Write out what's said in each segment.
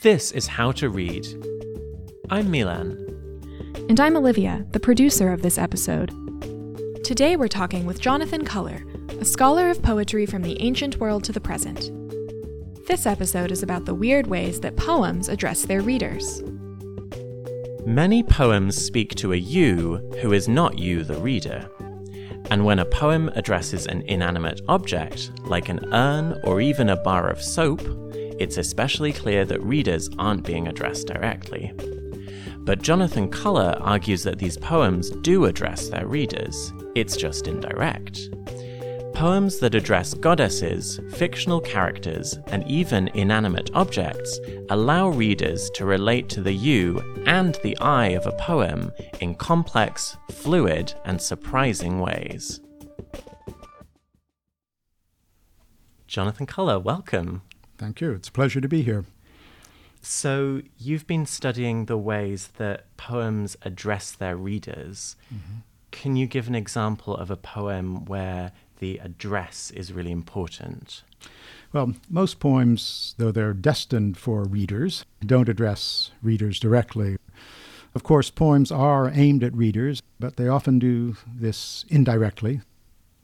This is How to Read. I'm Milan. And I'm Olivia, the producer of this episode. Today we're talking with Jonathan Culler, a scholar of poetry from the ancient world to the present. This episode is about the weird ways that poems address their readers. Many poems speak to a you who is not you, the reader. And when a poem addresses an inanimate object, like an urn or even a bar of soap, it's especially clear that readers aren't being addressed directly. But Jonathan Culler argues that these poems do address their readers, it's just indirect. Poems that address goddesses, fictional characters, and even inanimate objects allow readers to relate to the you and the I of a poem in complex, fluid, and surprising ways. Jonathan Culler, welcome. Thank you. It's a pleasure to be here. So, you've been studying the ways that poems address their readers. Mm-hmm. Can you give an example of a poem where the address is really important? Well, most poems, though they're destined for readers, don't address readers directly. Of course, poems are aimed at readers, but they often do this indirectly.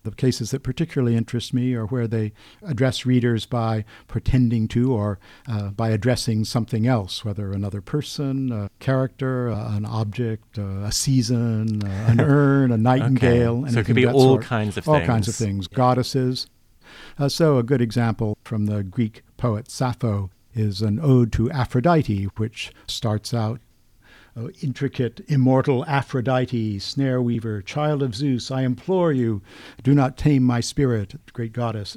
The cases that particularly interest me are where they address readers by pretending to or uh, by addressing something else, whether another person, a character, uh, an object, uh, a season, uh, an urn, a nightingale. okay. So it could be all sort. kinds of all things. All kinds of things. Goddesses. Uh, so a good example from the Greek poet Sappho is an ode to Aphrodite, which starts out Oh, intricate, immortal Aphrodite, snare weaver, child of Zeus, I implore you, do not tame my spirit, great goddess.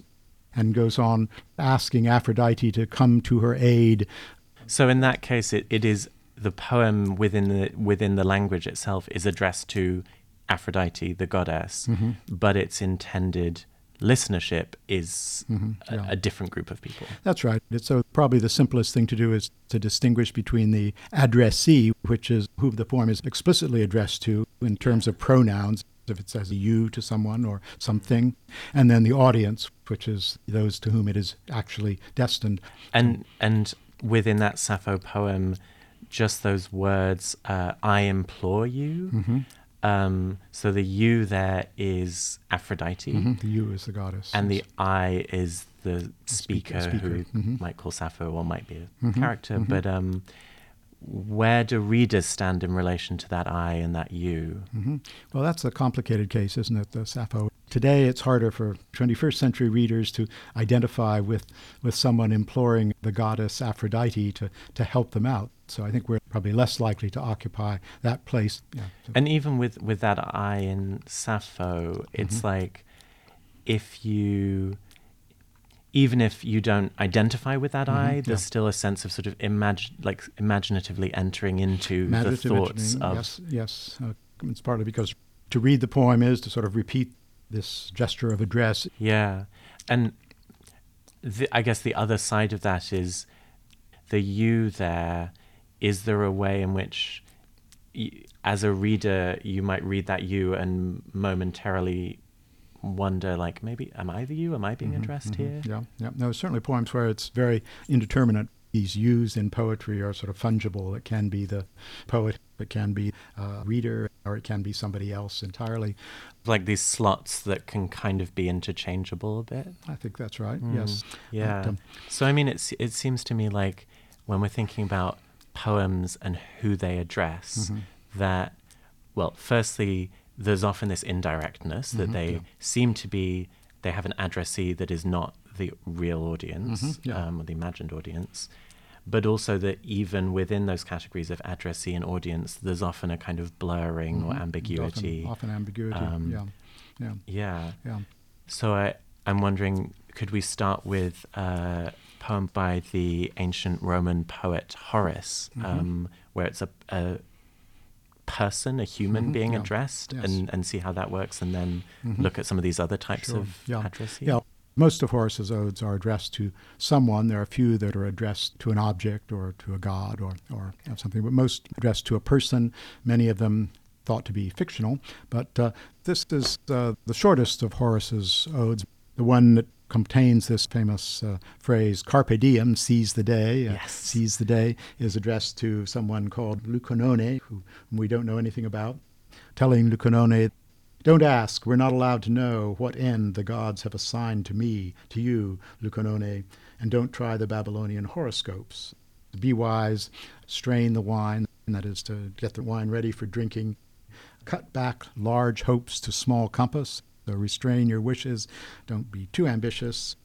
And goes on asking Aphrodite to come to her aid. So in that case, it, it is the poem within the within the language itself is addressed to Aphrodite, the goddess, mm-hmm. but it's intended listenership is mm-hmm, yeah. a, a, different group of people. That's right. So probably the simplest thing to do is to distinguish between the addressee, which is who the poem is explicitly addressed to in terms of pronouns, if it says you to someone or something, and then the audience, which is those to whom it is actually destined. And and within that Sappho poem, just those words, uh, "I implore you." Mm-hmm. Um, so the you there is Aphrodite. Mm-hmm. The you is the goddess. And the I is the speaker, speaker. who mm-hmm. might call Sappho or might be a mm-hmm. character. Mm-hmm. But um, where do readers stand in relation to that I and that you? Mm-hmm. Well, that's a complicated case, isn't it, the Sappho? Today, it's harder for 21st century readers to identify with, with someone imploring the goddess Aphrodite to, to help them out. So I think we're probably less likely to occupy that place. Yeah. And even with, with that I in Sappho, it's mm-hmm. like if you even if you don't identify with that mm-hmm, I, there's yeah. still a sense of sort of imag- like imaginatively entering into the thoughts of. Yes, yes. Uh, it's partly because to read the poem is to sort of repeat this gesture of address. Yeah, and the, I guess the other side of that is the you there. Is there a way in which, as a reader, you might read that you and momentarily wonder like maybe am I the you? Am I being mm-hmm, addressed mm-hmm. here? Yeah, yeah. No, certainly poems where it's very indeterminate. These yous in poetry are sort of fungible. It can be the poet, it can be a reader, or it can be somebody else entirely. Like these slots that can kind of be interchangeable a bit. I think that's right. Mm, yes. Yeah. But, um, so I mean, it's it seems to me like when we're thinking about poems and who they address, mm-hmm. that well, firstly there's often this indirectness that mm-hmm, they yeah. seem to be they have an addressee that is not the real audience mm-hmm, yeah. um, or the imagined audience but also that even within those categories of addressee and audience there's often a kind of blurring mm-hmm. or ambiguity often, often ambiguity um, yeah yeah yeah yeah so i i'm wondering could we start with a poem by the ancient roman poet horace mm-hmm. um, where it's a, a person, a human mm-hmm, being yeah. addressed, yes. and, and see how that works, and then mm-hmm. look at some of these other types sure. of yeah. Yeah. Most of Horace's odes are addressed to someone. There are a few that are addressed to an object or to a god or, or something, but most addressed to a person. Many of them thought to be fictional. But uh, this is uh, the shortest of Horace's odes, the one that contains this famous uh, phrase carpe diem seize the day. Uh, yes. seize the day is addressed to someone called Leuconoe who we don't know anything about telling Leuconoe don't ask. We're not allowed to know what end the gods have assigned to me to you Leuconoe and don't try the babylonian horoscopes. Be wise. Strain the wine and that is to get the wine ready for drinking. Cut back large hopes to small compass so restrain your wishes. Don't be too ambitious.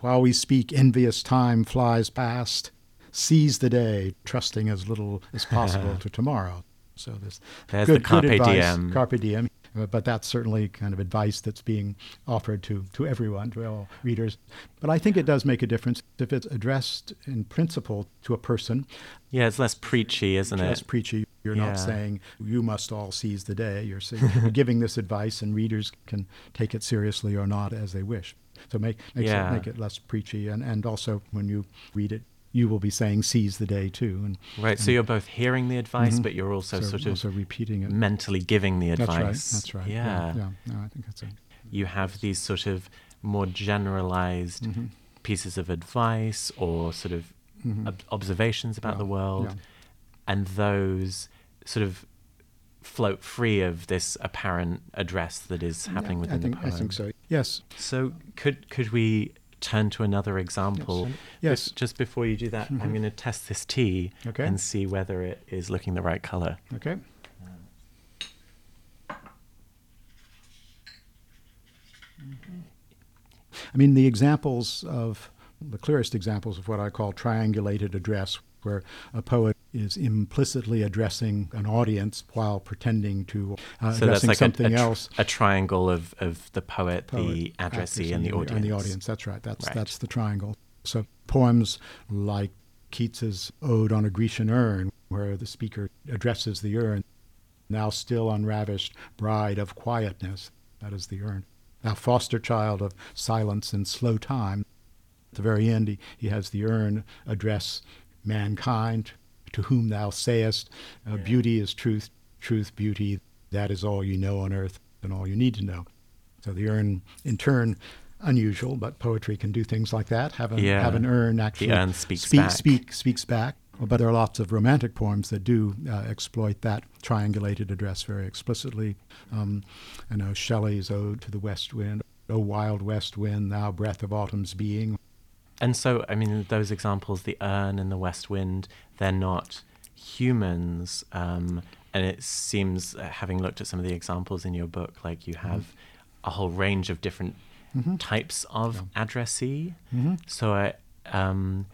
While we speak, envious time flies past. Seize the day, trusting as little as possible to tomorrow. So this There's good, the carpe good advice, diem. Carpe diem. But that's certainly kind of advice that's being offered to, to everyone, to all readers. But I think it does make a difference if it's addressed in principle to a person. Yeah, it's less preachy, isn't it's it? Less preachy. You're yeah. not saying you must all seize the day. You're, saying, you're giving this advice, and readers can take it seriously or not as they wish. So make yeah. it, make it less preachy, and, and also when you read it, you will be saying seize the day too. And, right. And so you're both hearing the advice, mm-hmm. but you're also so sort of also repeating it, mentally giving the advice. That's right. That's right. Yeah. Yeah. yeah. No, I think that's it. You have these sort of more generalized mm-hmm. pieces of advice or sort of mm-hmm. ob- observations about yeah. the world, and those sort of float free of this apparent address that is happening yeah, within think, the poem. I think so. Yes. So could could we turn to another example? Yes. Just before you do that, mm-hmm. I'm going to test this tea okay. and see whether it is looking the right color. Okay. I mean, the examples of the clearest examples of what I call triangulated address, where a poet is implicitly addressing an audience while pretending to uh, so addressing like something a, a tr- else. A triangle of, of the poet, poet the addressee, and the audience. And the audience. That's right. That's right. that's the triangle. So poems like Keats's Ode on a Grecian Urn, where the speaker addresses the urn, now still unravished bride of quietness. That is the urn. Now foster child of silence and slow time. At the very end, he, he has the urn address mankind, to whom thou sayest, uh, yeah. Beauty is truth, truth, beauty, that is all you know on earth and all you need to know. So the urn, in turn, unusual, but poetry can do things like that. Have, a, yeah. have an urn actually the urn speaks speak, back. Speak, speaks back. But there are lots of romantic poems that do uh, exploit that triangulated address very explicitly. Um, I know Shelley's Ode to the West Wind, O wild west wind, thou breath of autumn's being, and so, I mean, those examples, the urn and the west wind, they're not humans. Um, and it seems, uh, having looked at some of the examples in your book, like you mm-hmm. have mm-hmm. a whole range of different mm-hmm. types of yeah. addressee. Mm-hmm. So I, um,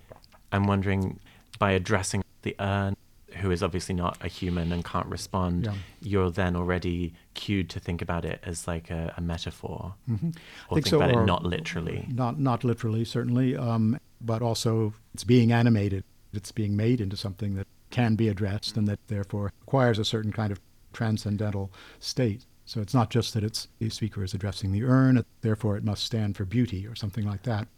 I'm wondering, by addressing the urn, who is obviously not a human and can't respond, yeah. you're then already cued to think about it as like a, a metaphor, mm-hmm. or think, think so, about it not literally. Not not literally, certainly, um, but also it's being animated. It's being made into something that can be addressed and that therefore requires a certain kind of transcendental state. So it's not just that it's the speaker is addressing the urn, therefore it must stand for beauty or something like that.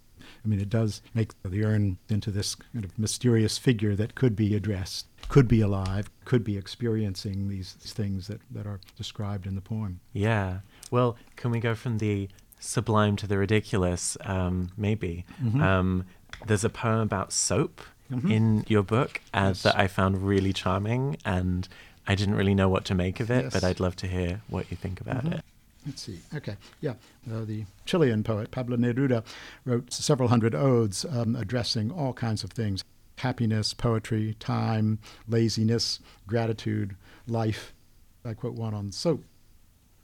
I mean, it does make the urn into this kind of mysterious figure that could be addressed, could be alive, could be experiencing these things that, that are described in the poem. Yeah. Well, can we go from the sublime to the ridiculous? Um, maybe. Mm-hmm. Um, there's a poem about soap mm-hmm. in your book uh, yes. that I found really charming, and I didn't really know what to make of it, yes. but I'd love to hear what you think about mm-hmm. it. Let's see. Okay. Yeah. Uh, the Chilean poet Pablo Neruda wrote several hundred odes um, addressing all kinds of things happiness, poetry, time, laziness, gratitude, life. I quote one on soap.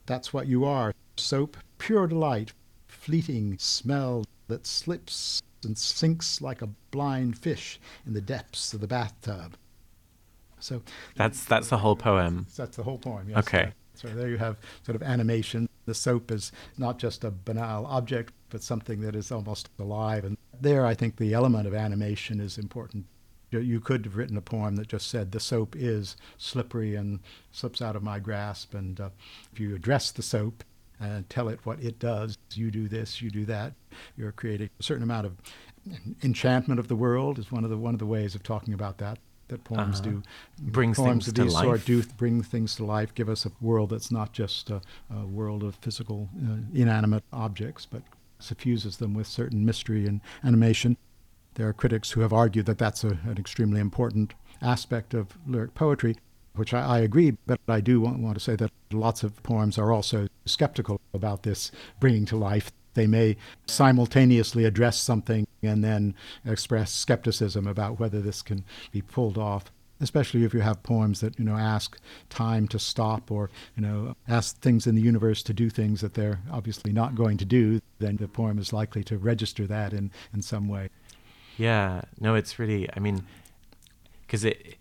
That's what you are. Soap, pure delight, fleeting smell that slips and sinks like a blind fish in the depths of the bathtub. So that's that's the whole poem. That's the whole poem. Yes. Okay. So there you have sort of animation. The soap is not just a banal object, but something that is almost alive. And there, I think the element of animation is important. You could have written a poem that just said, The soap is slippery and slips out of my grasp. And uh, if you address the soap and tell it what it does, you do this, you do that, you're creating a certain amount of enchantment of the world, is one of the, one of the ways of talking about that that poems uh-huh. do. Brings poems things of to these sort do bring things to life, give us a world that's not just a, a world of physical, uh, inanimate objects, but suffuses them with certain mystery and animation. There are critics who have argued that that's a, an extremely important aspect of lyric poetry, which I, I agree, but I do want, want to say that lots of poems are also skeptical about this bringing to life. They may simultaneously address something and then express skepticism about whether this can be pulled off especially if you have poems that you know ask time to stop or you know ask things in the universe to do things that they're obviously not going to do then the poem is likely to register that in in some way. Yeah. No it's really i mean because it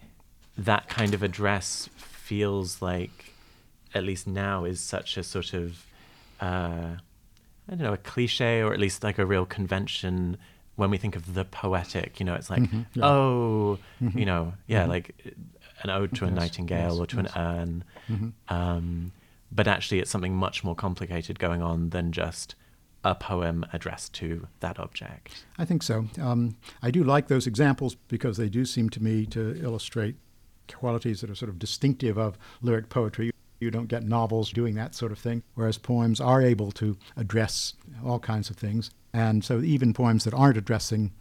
that kind of address feels like at least now is such a sort of uh, i don't know a cliche or at least like a real convention when we think of the poetic, you know, it's like, mm-hmm, yeah. oh, mm-hmm. you know, yeah, mm-hmm. like an ode to a yes, nightingale yes, or to yes. an urn. Mm-hmm. Um, but actually, it's something much more complicated going on than just a poem addressed to that object. I think so. Um, I do like those examples because they do seem to me to illustrate qualities that are sort of distinctive of lyric poetry. You don't get novels doing that sort of thing, whereas poems are able to address all kinds of things. And so even poems that aren't addressing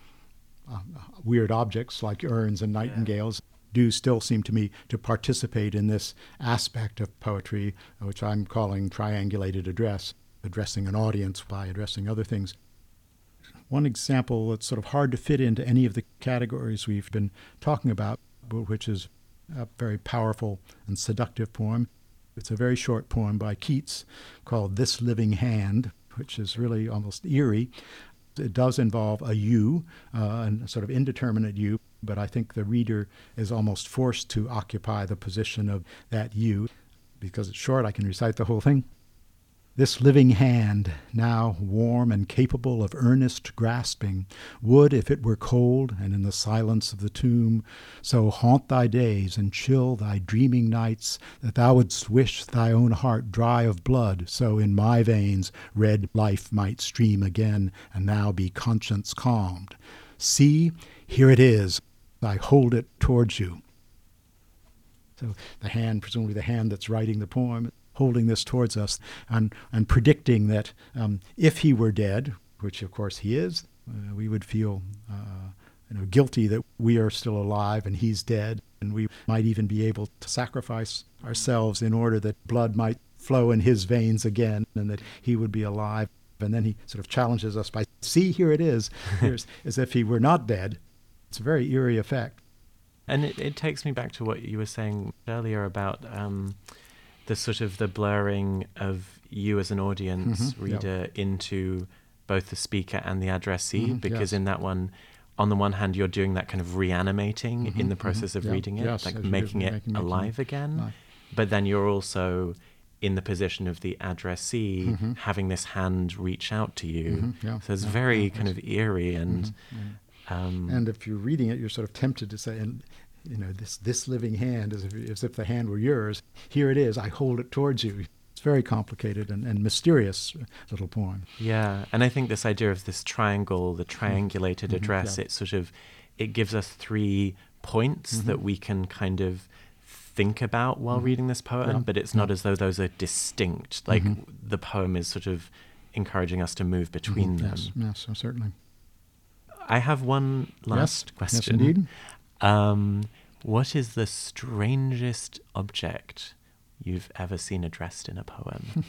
uh, weird objects like urns and nightingales do still seem to me to participate in this aspect of poetry, which I'm calling triangulated address, addressing an audience by addressing other things. One example that's sort of hard to fit into any of the categories we've been talking about, which is a very powerful and seductive poem. It's a very short poem by Keats called This Living Hand, which is really almost eerie. It does involve a you, uh, a sort of indeterminate you, but I think the reader is almost forced to occupy the position of that you. Because it's short, I can recite the whole thing. This living hand, now warm and capable of earnest grasping, would, if it were cold and in the silence of the tomb, so haunt thy days and chill thy dreaming nights that thou wouldst wish thy own heart dry of blood, so in my veins red life might stream again, and thou be conscience calmed. See, here it is. I hold it towards you. So the hand, presumably the hand that's writing the poem, holding this towards us and, and predicting that um, if he were dead, which of course he is, uh, we would feel uh, you know, guilty that we are still alive and he's dead. And we might even be able to sacrifice ourselves in order that blood might flow in his veins again and that he would be alive. And then he sort of challenges us by, see, here it is, Here's, as if he were not dead. It's a very eerie effect. And it, it takes me back to what you were saying earlier about um, the sort of the blurring of you as an audience mm-hmm, reader yep. into both the speaker and the addressee mm-hmm, because yes. in that one on the one hand you're doing that kind of reanimating mm-hmm, in the mm-hmm. process of reading it yes, like making it making alive again. but then you're also in the position of the addressee mm-hmm. having this hand reach out to you. Mm-hmm, yeah, so it's yeah, very kind of eerie and um, and if you're reading it, you're sort of tempted to say, and you know, this, this living hand, as if, as if the hand were yours. Here it is. I hold it towards you. It's very complicated and, and mysterious little poem. Yeah, and I think this idea of this triangle, the mm-hmm. triangulated mm-hmm. address, yeah. it sort of it gives us three points mm-hmm. that we can kind of think about while mm-hmm. reading this poem, yeah. but it's not yeah. as though those are distinct. Like mm-hmm. the poem is sort of encouraging us to move between them. Yes, yes, certainly. I have one last yes, question. Yes, indeed. Um, what is the strangest object you've ever seen addressed in a poem?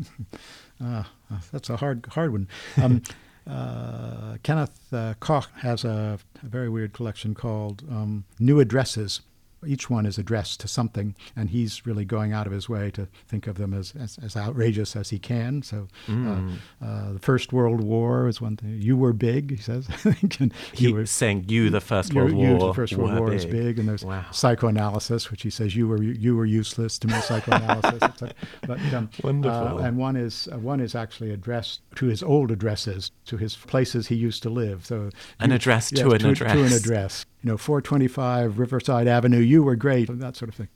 ah, that's a hard, hard one. Um, uh, Kenneth uh, Koch has a, a, very weird collection called um, New Addresses each one is addressed to something, and he's really going out of his way to think of them as, as, as outrageous as he can. So, uh, mm. uh, uh, the First World War is one thing. You were big, he says. he was saying you, the First World you, War, you, the First World War big. is big, and there's wow. psychoanalysis, which he says you were you were useless to me. Psychoanalysis, but um, wonderful. Uh, and one is uh, one is actually addressed to his old addresses, to his places he used to live. So an you, address yes, to an to, address. To an address you know, 425 Riverside Avenue, you were great, and that sort of thing.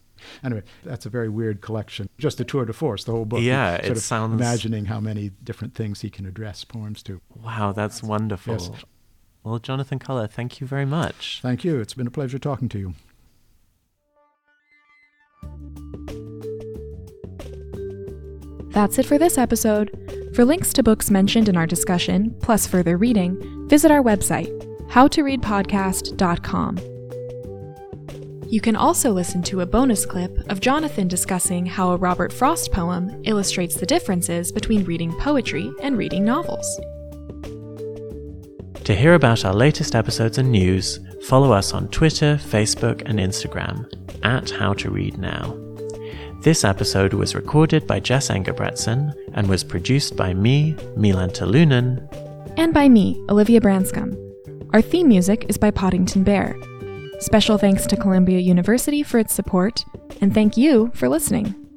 Anyway, that's a very weird collection. Just a tour de force, the whole book. Yeah, it sounds. Imagining how many different things he can address poems to. Wow, that's wonderful. Yes. Well, Jonathan Culler, thank you very much. Thank you. It's been a pleasure talking to you. That's it for this episode. For links to books mentioned in our discussion, plus further reading, visit our website, howtoreadpodcast.com. You can also listen to a bonus clip of Jonathan discussing how a Robert Frost poem illustrates the differences between reading poetry and reading novels. To hear about our latest episodes and news, follow us on Twitter, Facebook, and Instagram at How to Read Now. This episode was recorded by Jess Engebretson and was produced by me, Milan Talunen, And by me, Olivia Branscombe. Our theme music is by Poddington Bear. Special thanks to Columbia University for its support, and thank you for listening.